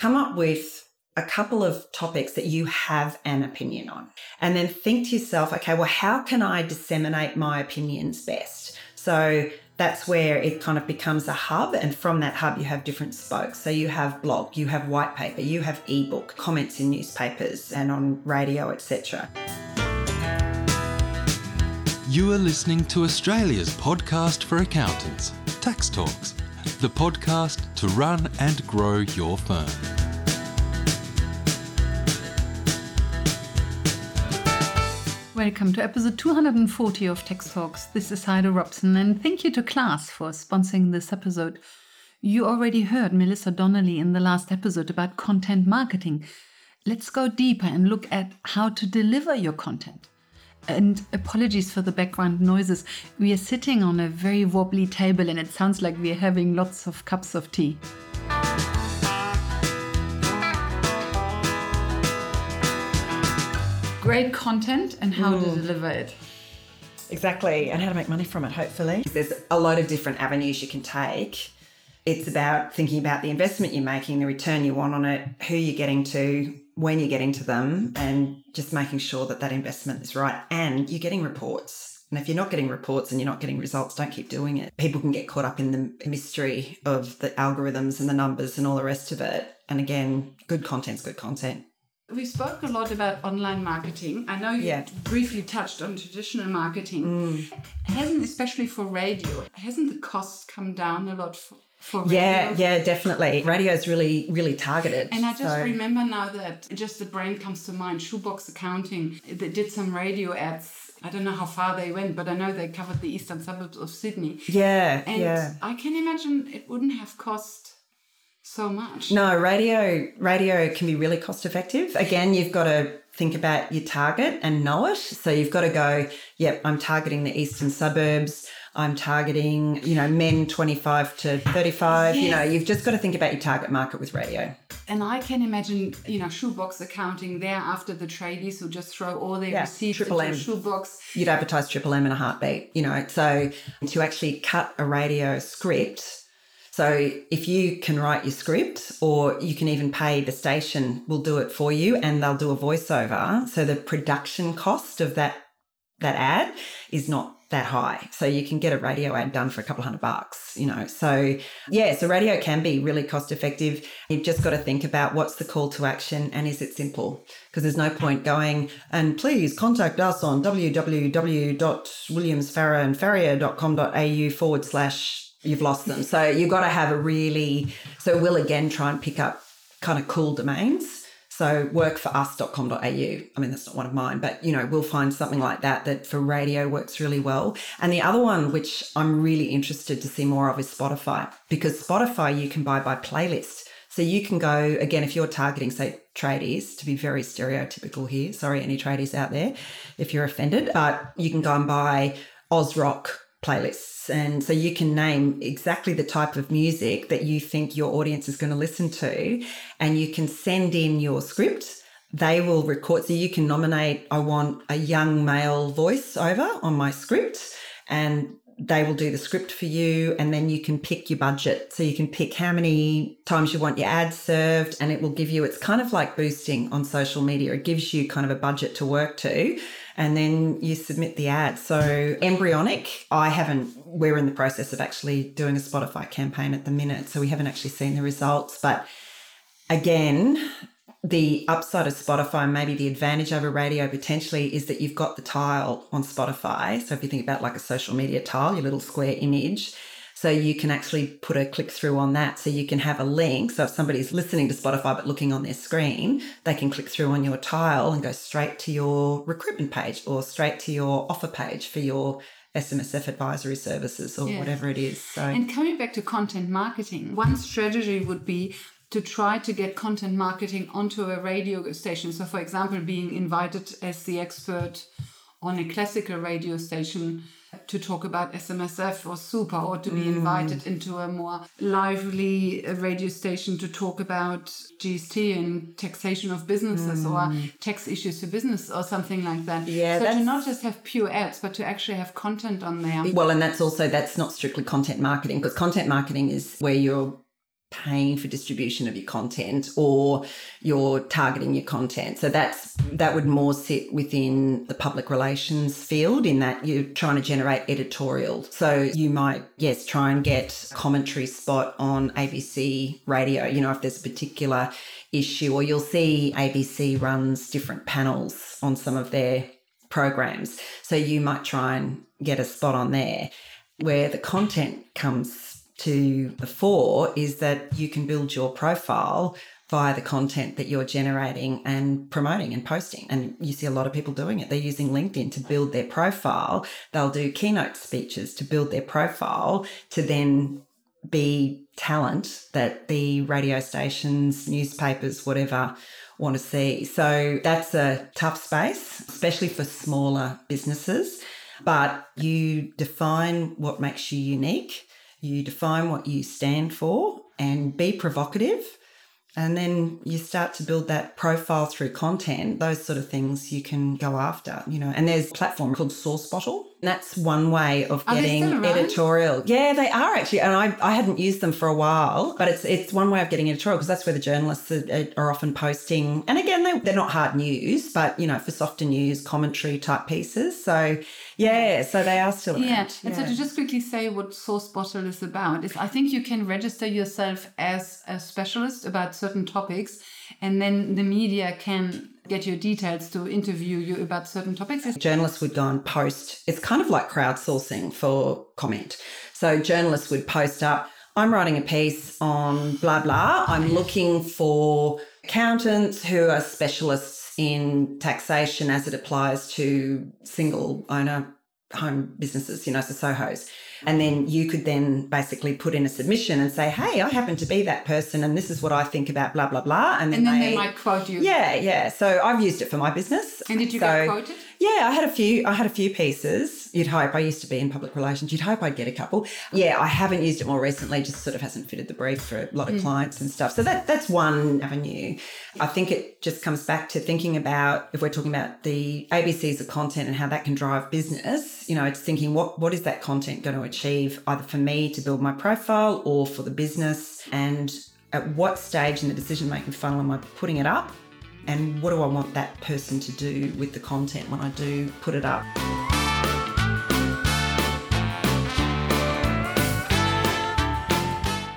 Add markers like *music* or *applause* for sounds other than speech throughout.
come up with a couple of topics that you have an opinion on. And then think to yourself, okay, well, how can I disseminate my opinions best? So that's where it kind of becomes a hub. And from that hub, you have different spokes. So you have blog, you have white paper, you have ebook, comments in newspapers and on radio, etc. You are listening to Australia's podcast for accountants, Tax Talks, the podcast to run and grow your firm. Welcome to episode 240 of Tax Talks. This is Heide Robson, and thank you to Class for sponsoring this episode. You already heard Melissa Donnelly in the last episode about content marketing. Let's go deeper and look at how to deliver your content. And apologies for the background noises. We are sitting on a very wobbly table, and it sounds like we are having lots of cups of tea. great content and how mm. to deliver it. Exactly, and how to make money from it, hopefully. There's a lot of different avenues you can take. It's about thinking about the investment you're making, the return you want on it, who you're getting to, when you're getting to them, and just making sure that that investment is right. And you're getting reports. And if you're not getting reports and you're not getting results, don't keep doing it. People can get caught up in the mystery of the algorithms and the numbers and all the rest of it. And again, good content's good content. We spoke a lot about online marketing. I know you yeah. briefly touched on traditional marketing. Mm. Hasn't, especially for radio, hasn't the costs come down a lot for, for radio? Yeah, yeah, definitely. Radio is really, really targeted. And I just so. remember now that just the brain comes to mind. Shoebox Accounting, they did some radio ads I don't know how far they went, but I know they covered the eastern suburbs of Sydney. Yeah, and yeah. I can imagine it wouldn't have cost so much. No, radio radio can be really cost effective. Again, you've got to think about your target and know it. So you've got to go, yep, I'm targeting the eastern suburbs. I'm targeting, you know, men 25 to 35. Yes. You know, you've just got to think about your target market with radio. And I can imagine, you know, shoebox accounting there after the tradies who just throw all their yeah, receipts triple into M. shoebox. You'd advertise triple M in a heartbeat, you know. So to actually cut a radio script so if you can write your script or you can even pay the station will do it for you and they'll do a voiceover. So the production cost of that that ad is not that high. So you can get a radio ad done for a couple hundred bucks, you know. So yeah, so radio can be really cost effective. You've just got to think about what's the call to action and is it simple? Because there's no point going and please contact us on www.williamsfarrerandfarrier.com.au forward slash you've lost them. So you've got to have a really, so we'll again try and pick up kind of cool domains. So workforus.com.au. I mean, that's not one of mine, but you know, we'll find something like that that for radio works really well. And the other one, which I'm really interested to see more of, is Spotify because Spotify you can buy by playlist. So you can go again if you're targeting, say, tradies, to be very stereotypical here. Sorry, any tradies out there, if you're offended, but you can go and buy Oz Rock playlists. And so you can name exactly the type of music that you think your audience is going to listen to, and you can send in your script. They will record. So you can nominate, I want a young male voice over on my script, and they will do the script for you and then you can pick your budget. So you can pick how many times you want your ad served and it will give you, it's kind of like boosting on social media. It gives you kind of a budget to work to and then you submit the ad. So embryonic, I haven't, we're in the process of actually doing a Spotify campaign at the minute. So we haven't actually seen the results. But again, the upside of Spotify, maybe the advantage over radio potentially is that you've got the tile on Spotify. So if you think about like a social media tile, your little square image, so you can actually put a click through on that. So you can have a link. So if somebody's listening to Spotify but looking on their screen, they can click through on your tile and go straight to your recruitment page or straight to your offer page for your SMSF advisory services or yeah. whatever it is. So And coming back to content marketing, one strategy would be to try to get content marketing onto a radio station. So for example, being invited as the expert on a classical radio station to talk about SMSF or super or to be mm. invited into a more lively uh, radio station to talk about GST and taxation of businesses mm. or tax issues for business or something like that. Yeah, so to not just have pure ads, but to actually have content on there. Well, and that's also that's not strictly content marketing because content marketing is where you're paying for distribution of your content or you're targeting your content. So that's that would more sit within the public relations field in that you're trying to generate editorial. So you might yes try and get commentary spot on ABC radio, you know if there's a particular issue or you'll see ABC runs different panels on some of their programs. So you might try and get a spot on there where the content comes to the fore is that you can build your profile via the content that you're generating and promoting and posting. And you see a lot of people doing it. They're using LinkedIn to build their profile. They'll do keynote speeches to build their profile to then be talent that the radio stations, newspapers, whatever want to see. So that's a tough space, especially for smaller businesses. But you define what makes you unique you define what you stand for and be provocative. And then you start to build that profile through content, those sort of things you can go after, you know. And there's a platform called Sourcebottle. That's one way of oh, getting still around? editorial. Yeah, they are actually. And I, I hadn't used them for a while, but it's it's one way of getting editorial because that's where the journalists are, are often posting. And again, they, they're not hard news, but, you know, for softer news, commentary type pieces. So, yeah, so they are still around. Yeah. And so to just quickly say what Source Bottle is about is I think you can register yourself as a specialist about certain topics and then the media can get your details to interview you about certain topics. Journalists would go and post. It's kind of like crowdsourcing for comment. So journalists would post up, I'm writing a piece on blah, blah. I'm looking for accountants who are specialists in taxation as it applies to single owner home businesses, you know, so SOHOs. And mm-hmm. then you could then basically put in a submission and say, hey, I happen to be that person and this is what I think about blah, blah, blah. And then, and then they might quote you. yeah, yeah. So I've used it for my business. And did you so, get quoted? Yeah, I had a few. I had a few pieces. You'd hope. I used to be in public relations. You'd hope I'd get a couple. Yeah, I haven't used it more recently. Just sort of hasn't fitted the brief for a lot of mm. clients and stuff. So that that's one avenue. I think it just comes back to thinking about if we're talking about the ABCs of content and how that can drive business. You know, it's thinking what what is that content going to achieve either for me to build my profile or for the business and at what stage in the decision making funnel am I putting it up and what do I want that person to do with the content when I do put it up.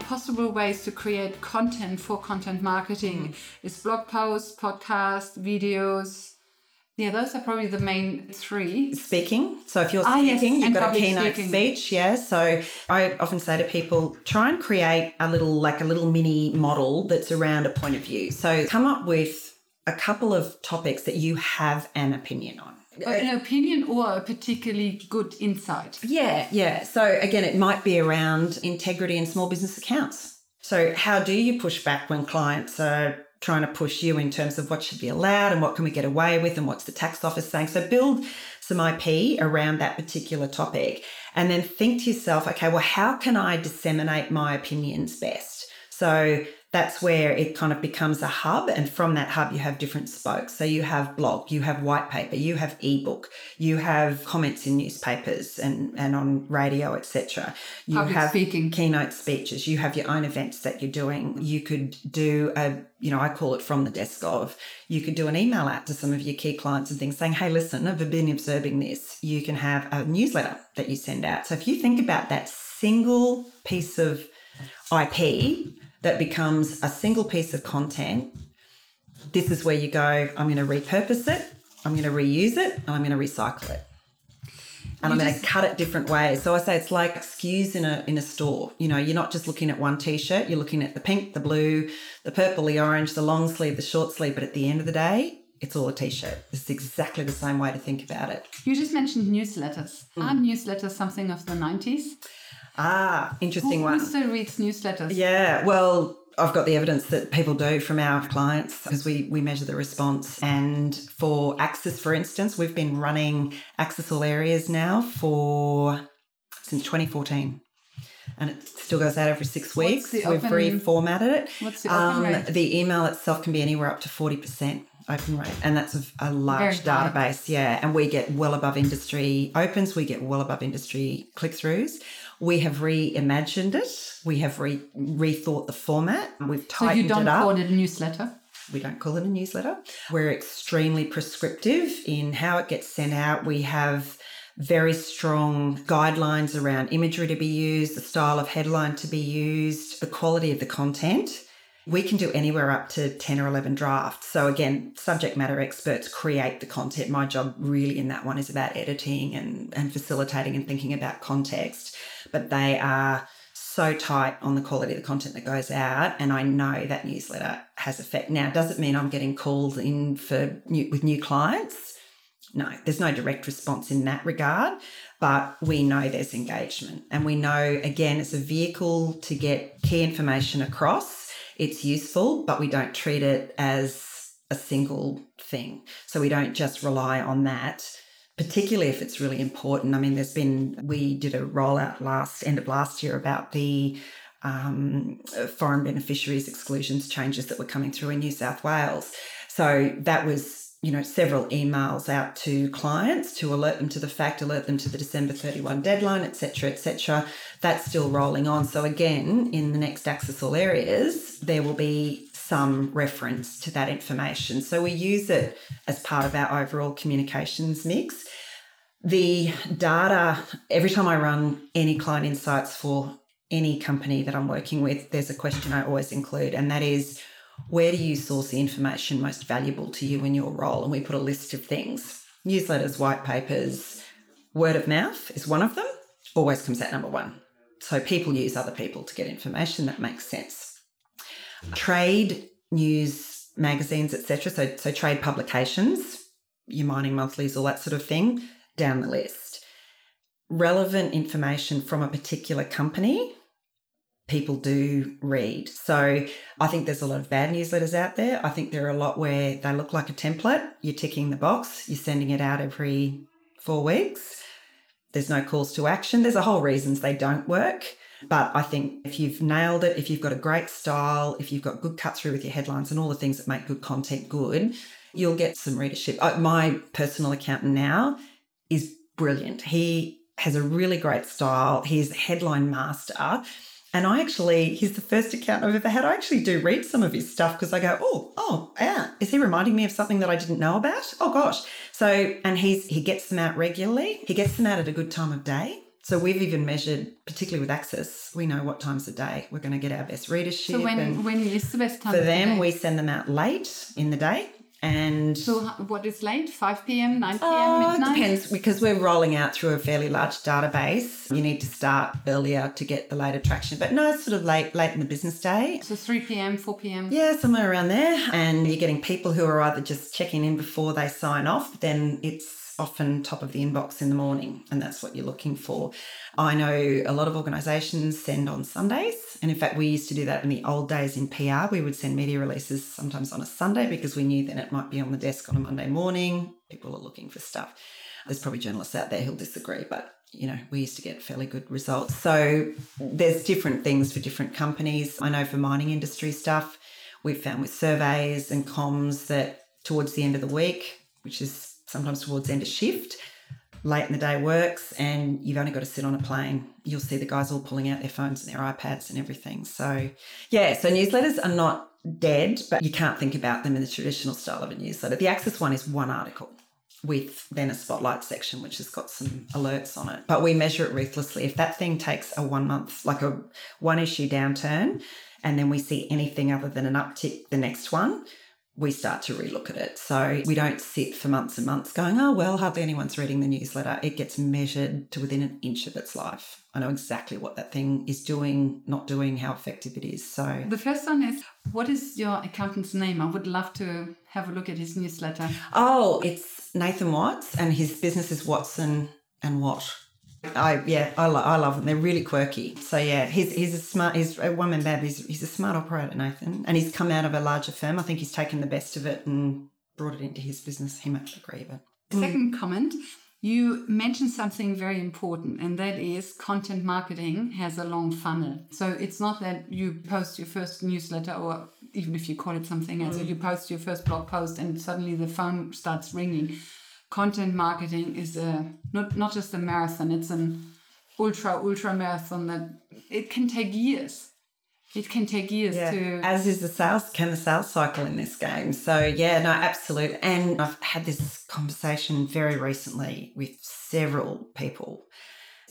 Possible ways to create content for content marketing Mm. is blog posts, podcasts, videos. Yeah, those are probably the main three. Speaking. So if you're Ah, yes, speaking, you've and got a keynote speaking. speech. Yeah. So I often say to people, try and create a little, like a little mini model that's around a point of view. So come up with a couple of topics that you have an opinion on. Oh, an opinion or a particularly good insight. Yeah, yeah. So again, it might be around integrity in small business accounts. So how do you push back when clients are trying to push you in terms of what should be allowed and what can we get away with and what's the tax office saying? So build some IP around that particular topic and then think to yourself, okay, well, how can I disseminate my opinions best? So that's where it kind of becomes a hub. And from that hub, you have different spokes. So you have blog, you have white paper, you have ebook, you have comments in newspapers and, and on radio, etc. You Public have speaking. keynote speeches, you have your own events that you're doing. You could do a, you know, I call it from the desk of, you could do an email out to some of your key clients and things saying, hey, listen, I've been observing this. You can have a newsletter that you send out. So if you think about that single piece of IP that becomes a single piece of content, this is where you go, I'm going to repurpose it, I'm going to reuse it, and I'm going to recycle it. And I'm You going to cut it different ways. So I say it's like SKUs in a in a store. You know, you're not just looking at one t-shirt, you're looking at the pink, the blue, the purple, the orange, the long sleeve, the short sleeve, but at the end of the day, it's all a t-shirt. It's exactly the same way to think about it. You just mentioned newsletters. Mm. Are newsletters something of the 90s? Ah, interesting Who, one. who still reads newsletters? Yeah, well, I've got the evidence that people do from our clients because we, we measure the response. And for Access, for instance, we've been running Access All Areas now for since 2014. And it still goes out every six weeks. We've open- reformatted it. What's the open rate? The email itself can be anywhere up to 40% open rate. And that's a, a large Very high. database. Yeah. And we get well above industry opens. We get well above industry click throughs. We have reimagined it. We have re- rethought the format. We've tightened So you don't it up. call it a newsletter? We don't call it a newsletter. We're extremely prescriptive in how it gets sent out. We have very strong guidelines around imagery to be used, the style of headline to be used, the quality of the content. We can do anywhere up to 10 or 11 drafts. So, again, subject matter experts create the content. My job really in that one is about editing and, and facilitating and thinking about context. But they are so tight on the quality of the content that goes out, and I know that newsletter has effect. Now, does it mean I'm getting called in for new, with new clients? No, there's no direct response in that regard, but we know there's engagement, and we know again it's a vehicle to get key information across. It's useful, but we don't treat it as a single thing. So we don't just rely on that particularly if it's really important. I mean, there's been, we did a rollout last, end of last year about the um, foreign beneficiaries exclusions changes that were coming through in New South Wales. So that was, you know, several emails out to clients to alert them to the fact, alert them to the December 31 deadline, etc., etc. That's still rolling on. So again, in the next Access All areas, there will be some reference to that information. So we use it as part of our overall communications mix. The data, every time I run any client insights for any company that I'm working with, there's a question I always include, and that is where do you source the information most valuable to you in your role? And we put a list of things newsletters, white papers, word of mouth is one of them, always comes out number one. So people use other people to get information that makes sense. Trade news magazines, etc. So so trade publications, your mining monthlies, all that sort of thing, down the list. Relevant information from a particular company, people do read. So I think there's a lot of bad newsletters out there. I think there are a lot where they look like a template. You're ticking the box, you're sending it out every four weeks. There's no calls to action. There's a whole reasons they don't work. But I think if you've nailed it, if you've got a great style, if you've got good cut through with your headlines and all the things that make good content good, you'll get some readership. Uh, my personal accountant now is brilliant. He has a really great style. He's a headline master. And I actually, he's the first account I've ever had. I actually do read some of his stuff because I go, oh, oh, yeah, is he reminding me of something that I didn't know about? Oh gosh. So, and he's he gets them out regularly. He gets them out at a good time of day. So we've even measured, particularly with Access, we know what times of day we're going to get our best readership. So when, when is the best time for them, we send them out late in the day. And So what is late? 5 p.m., 9 p.m., Oh, uh, it midnight? depends because we're rolling out through a fairly large database. You need to start earlier to get the later traction, but no, it's sort of late, late in the business day. So 3 p.m., 4 p.m. Yeah, somewhere around there. And you're getting people who are either just checking in before they sign off, then it's often top of the inbox in the morning, and that's what you're looking for. I know a lot of organisations send on Sundays, and in fact, we used to do that in the old days in PR. We would send media releases sometimes on a Sunday because we knew then it might be on the desk on a Monday morning. People are looking for stuff. There's probably journalists out there who'll disagree, but you know, we used to get fairly good results. So there's different things for different companies. I know for mining industry stuff, we've found with surveys and comms that towards the end of the week, which is sometimes towards end of shift, late in the day works and you've only got to sit on a plane. You'll see the guys all pulling out their phones and their iPads and everything. So yeah, so newsletters are not dead, but you can't think about them in the traditional style of a newsletter. The Access one is one article with then a spotlight section which has got some alerts on it. But we measure it ruthlessly. If that thing takes a one month, like a one issue downturn, and then we see anything other than an uptick the next one, we start to relook at it. So we don't sit for months and months going, oh, well, hardly anyone's reading the newsletter. It gets measured to within an inch of its life. I know exactly what that thing is doing, not doing, how effective it is. So The first one is what is your accountant's name? I would love to have a look at his newsletter. Oh, it's Nathan Watts, and his business is Watson and Watt. I yeah, I, lo- I love them. They're really quirky. So yeah, he's he's a smart. He's a one man band. He's he's a smart operator, Nathan, and he's come out of a larger firm. I think he's taken the best of it and brought it into his business. He might agree, but Second comment, you mentioned something very important, and that is content marketing has a long funnel. So it's not that you post your first newsletter, or even if you call it something else, mm. you post your first blog post and suddenly the phone starts ringing. Content marketing is a not not just a marathon; it's an ultra ultra marathon that it can take years. It can take years to As is the sales, can the sales cycle in this game. So yeah, no, absolute. And I've had this conversation very recently with several people.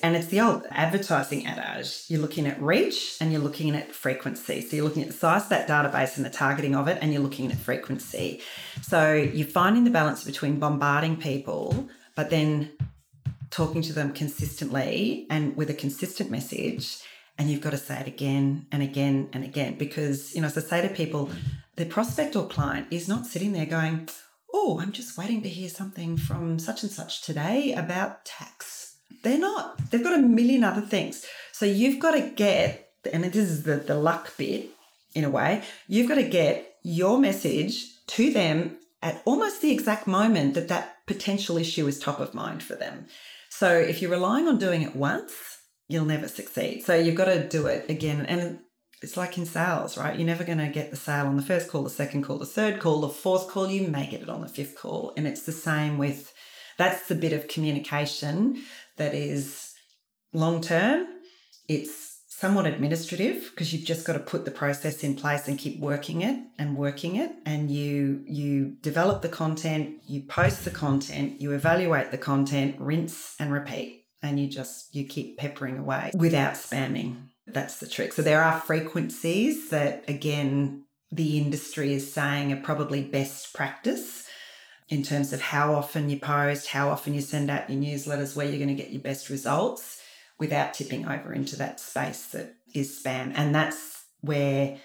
And it's the old advertising adage. You're looking at reach and you're looking at frequency. So you're looking at the size of that database and the targeting of it, and you're looking at frequency. So you're finding the balance between bombarding people, but then talking to them consistently and with a consistent message and you've got to say it again and again and again because you know as i say to people the prospect or client is not sitting there going oh i'm just waiting to hear something from such and such today about tax they're not they've got a million other things so you've got to get and this is the, the luck bit in a way you've got to get your message to them at almost the exact moment that that potential issue is top of mind for them so if you're relying on doing it once, you'll never succeed. So you've got to do it again. And it's like in sales, right? You're never going to get the sale on the first call, the second call, the third call, the fourth call. You may get it on the fifth call. And it's the same with that's the bit of communication that is long term. It's somewhat administrative because you've just got to put the process in place and keep working it and working it and you you develop the content you post the content you evaluate the content rinse and repeat and you just you keep peppering away without spamming that's the trick so there are frequencies that again the industry is saying are probably best practice in terms of how often you post how often you send out your newsletters where you're going to get your best results without tipping over into that space that is spam. And that's where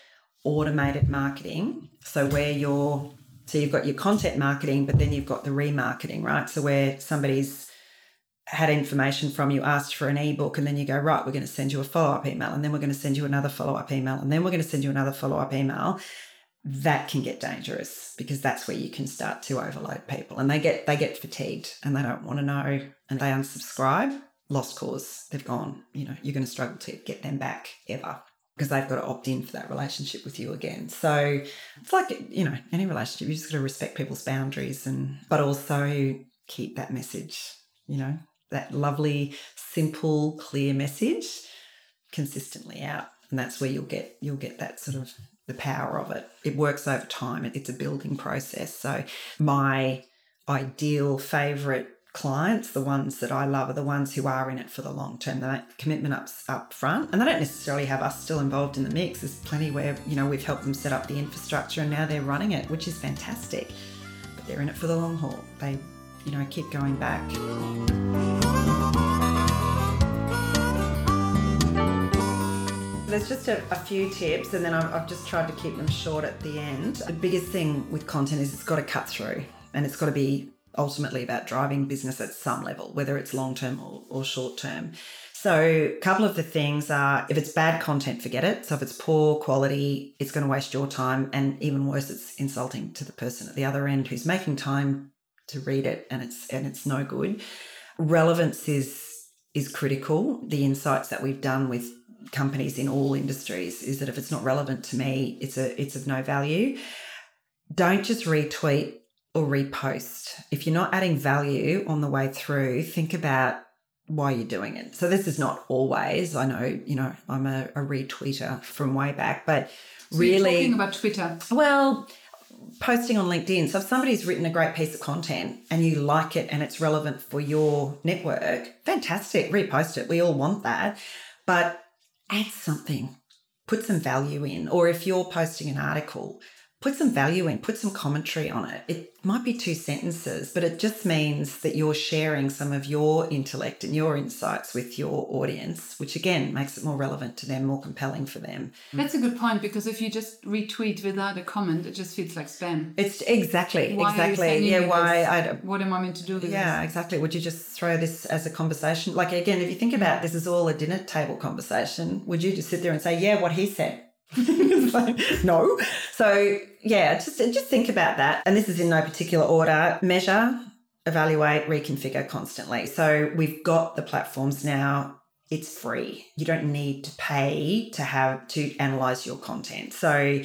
automated marketing, so where you're, so you've got your content marketing, but then you've got the remarketing, right? So where somebody's had information from you, asked for an ebook, and then you go, right, we're going to send you a follow up email, and then we're going to send you another follow up email, and then we're going to send you another follow up email. That can get dangerous because that's where you can start to overload people, and they get they get fatigued and they don't want to know, and they unsubscribe lost cause. They've gone, you know, you're going to struggle to get them back ever because they've got to opt in for that relationship with you again. So it's like, you know, any relationship, you just got to respect people's boundaries and, but also keep that message, you know, that lovely, simple, clear message consistently out. And that's where you'll get, you'll get that sort of the power of it. It works over time. It's a building process. So my ideal favorite clients, the ones that I love, are the ones who are in it for the long term. They make commitment up, up front, and they don't necessarily have us still involved in the mix. There's plenty where you know we've helped them set up the infrastructure, and now they're running it, which is fantastic. But they're in it for the long haul. They, you know, keep going back. There's just a, a, few tips, and then I've, I've just tried to keep them short at the end. The biggest thing with content is it's got to cut through, and it's got to be ultimately about driving business at some level, whether it's long term or, or short term. So, a couple of the things are if it's bad content, forget it. So, if it's poor quality, it's going to waste your time. And even worse, it's insulting to the person at the other end who's making time to read it and it's and it's no good. Relevance is is critical. The insights that we've done with companies in all industries is that if it's not relevant to me, it's a it's of no value. Don't just retweet or repost. If you're not adding value on the way through, think about why you're doing it. So this is not always. I know, you know, I'm a, a retweeter from way back, but so really talking about Twitter. Well, posting on LinkedIn. So if somebody's written a great piece of content and you like it and it's relevant for your network, fantastic. Repost it. We all want that. But add something. Put some value in. Or if you're posting an article, put some value in, put some commentary on it. It might be two sentences, but it just means that you're sharing some of your intellect and your insights with your audience, which again makes it more relevant to them, more compelling for them. That's a good point because if you just retweet without a comment, it just feels like spam. It's exactly, Why exactly. yeah, why I what am I meant to do with Yeah, this? exactly. Would you just throw this as a conversation? Like again, if you think about this is all a dinner table conversation, would you just sit there and say, Yeah, what he said? *laughs* no. So yeah, just just think about that. And this is in no particular order. Measure, evaluate, reconfigure constantly. So we've got the platforms now. It's free. You don't need to pay to have to analyze your content. So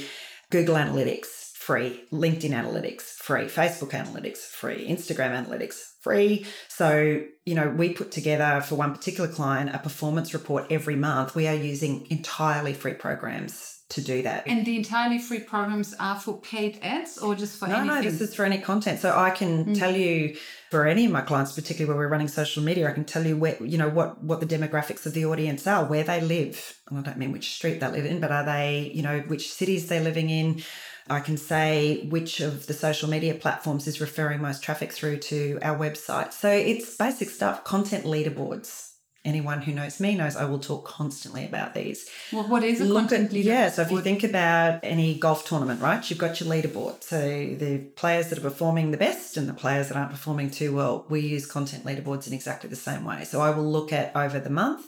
Google Analytics, free. LinkedIn analytics, free. Facebook analytics, free. Instagram analytics, free. So, you know, we put together for one particular client a performance report every month. We are using entirely free programs to do that. And the entirely free programs are for paid ads or just for no, anything? no, this is for any content. So I can Mm. tell you for any of my clients, particularly where we're running social media, I can tell you where you know what what the demographics of the audience are, where they live. And I don't mean which street they live in, but are they you know which cities they're living in. I can say which of the social media platforms is referring most traffic through to our website. So it's basic stuff, content leaderboards. Anyone who knows me knows I will talk constantly about these. Well, what is a Look content at, leader? yeah, so if you think about any golf tournament, right, you've got your leaderboard. So the players that are performing the best and the players that aren't performing too well, we use content leaderboards in exactly the same way. So I will look at over the month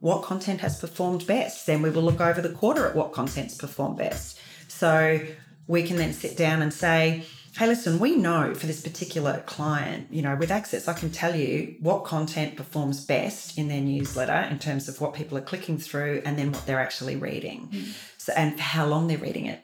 what content has performed best. Then we will look over the quarter at what content's performed best. So we can then sit down and say, hey, listen, we know for this particular client, you know, with Access, I can tell you what content performs best in their newsletter in terms of what people are clicking through and then what they're actually reading. Hmm. So, and for how long they're reading it.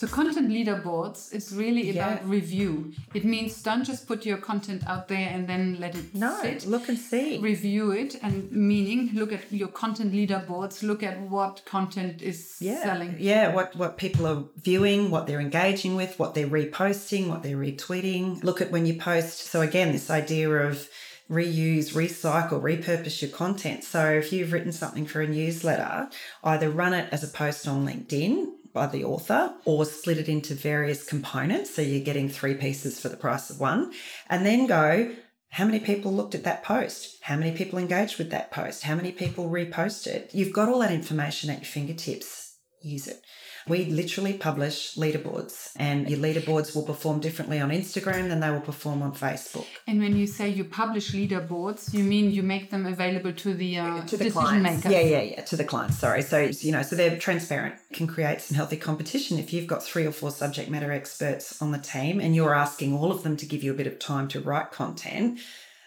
So content leaderboards is really about review. It means don't just put your content out there and then let it sit. look and see. Review it and meaning look at your content leaderboards, look at what content is yeah. selling. Yeah, what what people are viewing, what they're engaging with, what they're reposting, what they're retweeting. Look at when you post. So again, this idea of reuse, recycle, repurpose your content. So if you've written something for a newsletter, either run it as a post on LinkedIn by the author or split it into various components so you're getting three pieces for the price of one and then go how many people looked at that post? How many people engaged with that post? How many people reposted? You've got all that information at your fingertips. Use it. We literally publish leaderboards, and your leaderboards will perform differently on Instagram than they will perform on Facebook. And when you say you publish leaderboards, you mean you make them available to the, uh, to the decision clients. makers. Yeah, yeah, yeah. To the clients. Sorry. So you know, so they're transparent. Can create some healthy competition if you've got three or four subject matter experts on the team, and you're asking all of them to give you a bit of time to write content.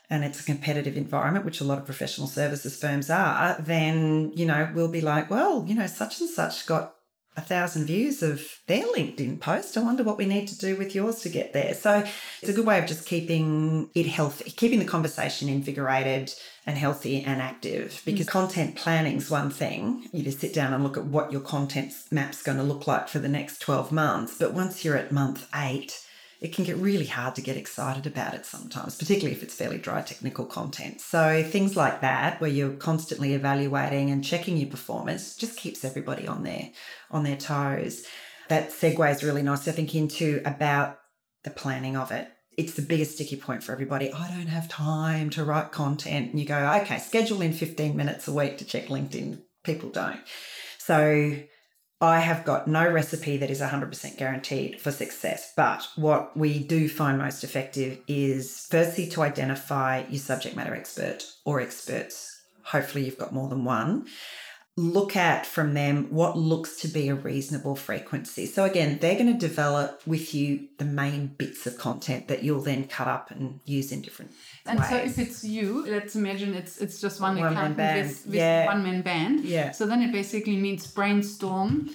And it's a competitive environment, which a lot of professional services firms are. Then you know we'll be like, well, you know, such and such got a thousand views of their LinkedIn post. I wonder what we need to do with yours to get there. So it's a good way of just keeping it healthy, keeping the conversation invigorated and healthy and active because mm. content planning is one thing. You just sit down and look at what your content map's going to look like for the next 12 months. But once you're at month eight, it can get really hard to get excited about it sometimes, particularly if it's fairly dry technical content. So things like that, where you're constantly evaluating and checking your performance, just keeps everybody on their on their toes. That segues really nice, I think, into about the planning of it. It's the biggest sticky point for everybody. I don't have time to write content. And you go, okay, schedule in 15 minutes a week to check LinkedIn. People don't. So I have got no recipe that is 100% guaranteed for success, but what we do find most effective is firstly to identify your subject matter expert or experts. Hopefully, you've got more than one. Look at from them what looks to be a reasonable frequency. So, again, they're going to develop with you the main bits of content that you'll then cut up and use in different And ways. so if it's you, let's imagine it's it's just one, One-man band. with, with Yeah. one man band. Yeah. So then it basically means brainstorm.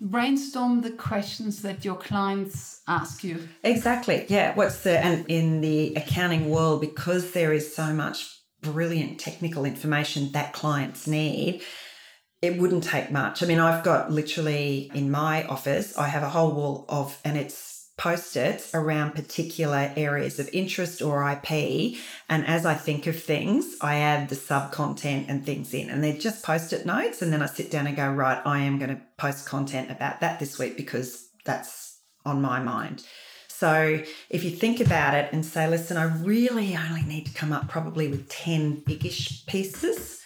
Brainstorm the questions that your clients ask you. Exactly. Yeah. What's the and in the accounting world because there is so much brilliant technical information that clients need, it wouldn't take much. I mean, I've got literally in my office, I have a whole wall of and it's post-its around particular areas of interest or IP. And as I think of things, I add the sub-content and things in. And they're just post-it notes. And then I sit down and go, right, I am going to post content about that this week because that's on my mind. So if you think about it and say, listen, I really only need to come up probably with 10 biggish pieces.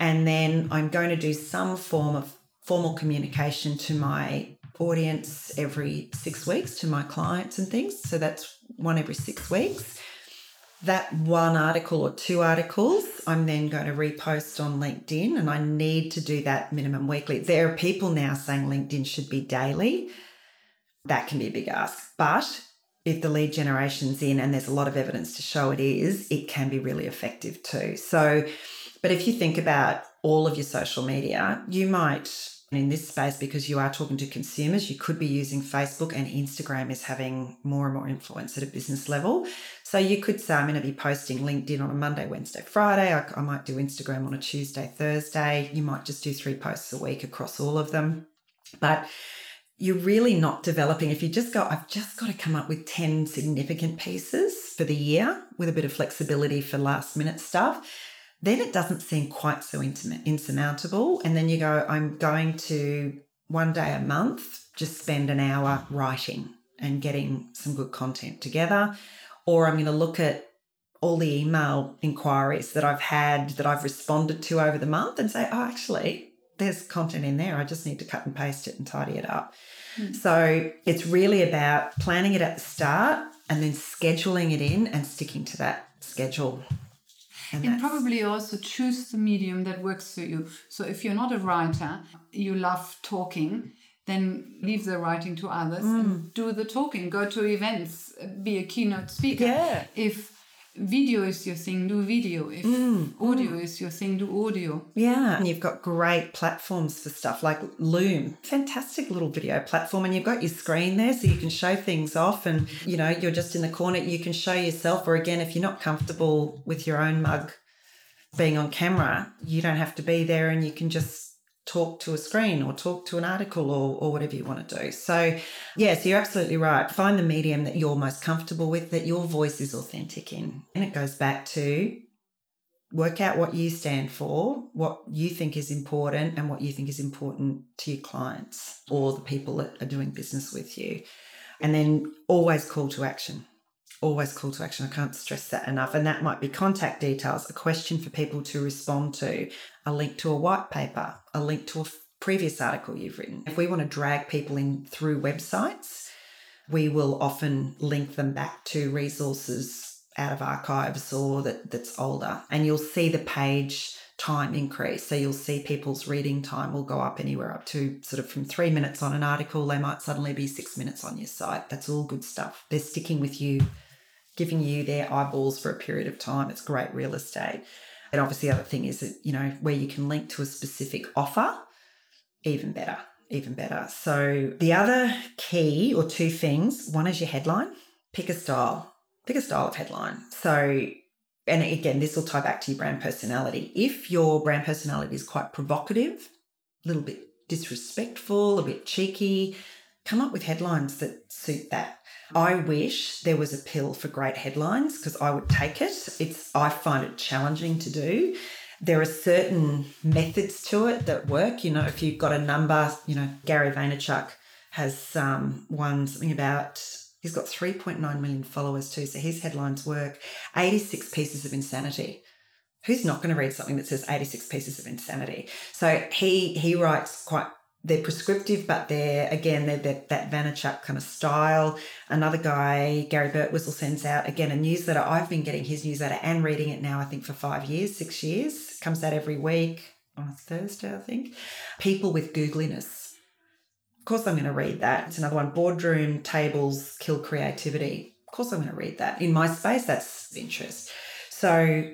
And then I'm going to do some form of formal communication to my audience every six weeks to my clients and things. So that's one every six weeks. That one article or two articles, I'm then going to repost on LinkedIn, and I need to do that minimum weekly. There are people now saying LinkedIn should be daily. That can be a big ask. But if the lead generation's in and there's a lot of evidence to show it is, it can be really effective too. So, but if you think about all of your social media, you might in this space, because you are talking to consumers, you could be using Facebook and Instagram is having more and more influence at a business level. So you could say, I'm going to be posting LinkedIn on a Monday, Wednesday, Friday. I, I might do Instagram on a Tuesday, Thursday. You might just do three posts a week across all of them. But you're really not developing. If you just go, I've just got to come up with 10 significant pieces for the year with a bit of flexibility for last minute stuff then it doesn't seem quite so insurmountable. And then you go, I'm going to one day a month just spend an hour writing and getting some good content together. Or I'm going to look at all the email inquiries that I've had that I've responded to over the month and say, oh, actually, there's content in there. I just need to cut and paste it and tidy it up. Mm. So it's really about planning it at the start and then scheduling it in and sticking to that schedule. And, and probably also choose the medium that works for you. So if you're not a writer, you love talking, then leave the writing to others mm. and do the talking. Go to events, be a keynote speaker. Yeah. If video is your thing, do video. If mm, audio mm. is your thing, do audio. Yeah. And you've got great platforms for stuff like Loom, fantastic little video platform. And you've got your screen there so you can show things off. And, you know, you're just in the corner, you can show yourself. Or again, if you're not comfortable with your own mug being on camera, you don't have to be there and you can just talk to a screen or talk to an article or, or whatever you want to do. So, yes, you're absolutely right. Find the medium that you're most comfortable with, that your voice is authentic in. And it goes back to work out what you stand for, what you think is important, and what you think is important to your clients or the people that are doing business with you. And then always call to action always call to action. I can't stress that enough. And that might be contact details, a question for people to respond to, a link to a white paper, a link to a previous article you've written. If we want to drag people in through websites, we will often link them back to resources out of archives or that, that's older. And you'll see the page time increase. So you'll see people's reading time will go up anywhere up to sort of from three minutes on an article, they might suddenly be six minutes on your site. That's all good stuff. They're sticking with you giving you their eyeballs for a period of time. It's great real estate. And obviously, the other thing is that, you know, where you can link to a specific offer, even better, even better. So, the other key or two things one is your headline, pick a style, pick a style of headline. So, and again, this will tie back to your brand personality. If your brand personality is quite provocative, a little bit disrespectful, a bit cheeky, come up with headlines that suit that. I wish there was a pill for great headlines because I would take it. It's I find it challenging to do. There are certain methods to it that work. You know, if you've got a number, you know, Gary Vaynerchuk has um, something about he's got 3.9 million followers too, so his headlines work. 86 pieces of insanity. Who's not going to read something that says 86 pieces of insanity? So he he writes quite they're prescriptive, but they're again they're, they're that Vaynerchuk kind of style. Another guy, Gary Bertwistle, sends out again a newsletter. I've been getting his newsletter and reading it now. I think for five years, six years. Comes out every week on a Thursday, I think. People with googliness. Of course, I'm going to read that. It's another one. Boardroom tables kill creativity. Of course, I'm going to read that. In my space, that's interest. So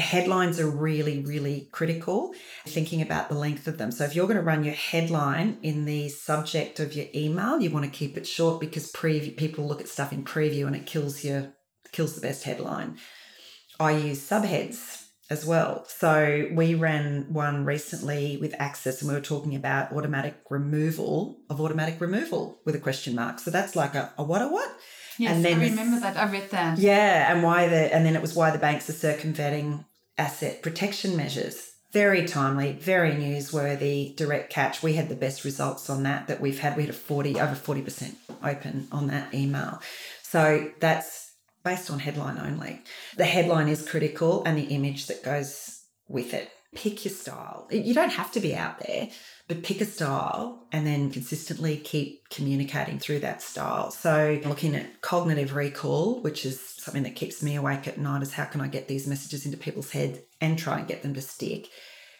headlines are really, really critical. Thinking about the length of them. So if you're going to run your headline in the subject of your email, you want to keep it short because preview people look at stuff in preview and it kills your kills the best headline. I use subheads as well. So we ran one recently with Access and we were talking about automatic removal of automatic removal with a question mark. So that's like a, a what a what? Yes, and then I remember that. I read that. Yeah, and why the and then it was why the banks are circumventing asset protection measures. Very timely, very newsworthy, direct catch. We had the best results on that that we've had. We had a 40 over 40% open on that email. So that's based on headline only. The headline is critical and the image that goes with it. Pick your style. You don't have to be out there but pick a style and then consistently keep communicating through that style. So, looking at cognitive recall, which is something that keeps me awake at night, is how can I get these messages into people's heads and try and get them to stick?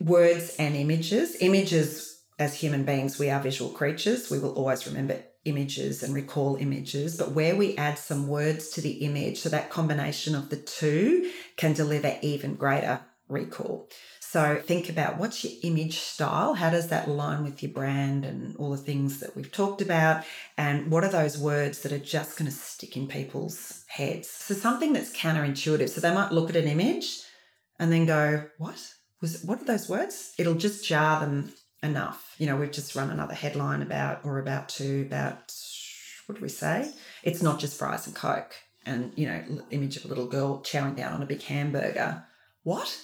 Words and images. Images, as human beings, we are visual creatures. We will always remember images and recall images, but where we add some words to the image, so that combination of the two can deliver even greater recall. So think about what's your image style? How does that align with your brand and all the things that we've talked about? And what are those words that are just going to stick in people's heads? So something that's counterintuitive. So they might look at an image and then go, "What was? What are those words?" It'll just jar them enough. You know, we've just run another headline about or about to about what do we say? It's not just fries and coke. And you know, image of a little girl chowing down on a big hamburger. What?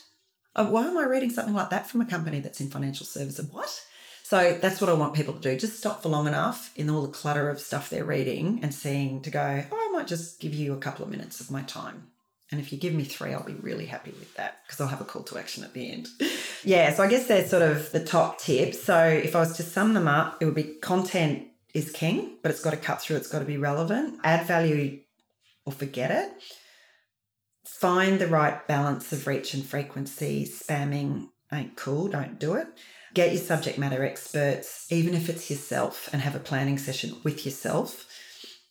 Uh, why am I reading something like that from a company that's in financial services? What? So that's what I want people to do. Just stop for long enough in all the clutter of stuff they're reading and seeing to go, oh, I might just give you a couple of minutes of my time. And if you give me three, I'll be really happy with that because I'll have a call to action at the end. *laughs* yeah, so I guess they're sort of the top tips. So if I was to sum them up, it would be content is king, but it's got to cut through, it's got to be relevant. Add value or forget it find the right balance of reach and frequency. Spamming ain't cool, don't do it. Get your subject matter experts, even if it's yourself, and have a planning session with yourself.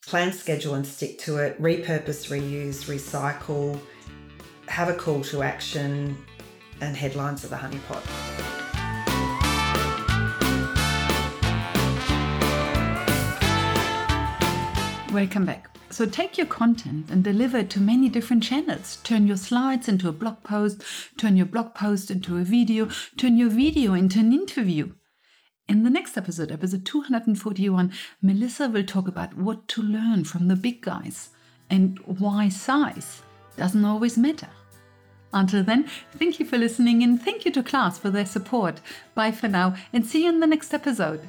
Plan, schedule, and stick to it. Repurpose, reuse, recycle. Have a call to action, and headlines of the honeypot. Welcome back. So take your content and deliver it to many different channels. Turn your slides into a blog post, turn your blog post into a video, turn your video into an interview. In the next episode, episode 241, Melissa will talk about what to learn from the big guys and why size doesn't always matter. Until then, thank you for listening and thank you to Class for their support. Bye for now and see you in the next episode.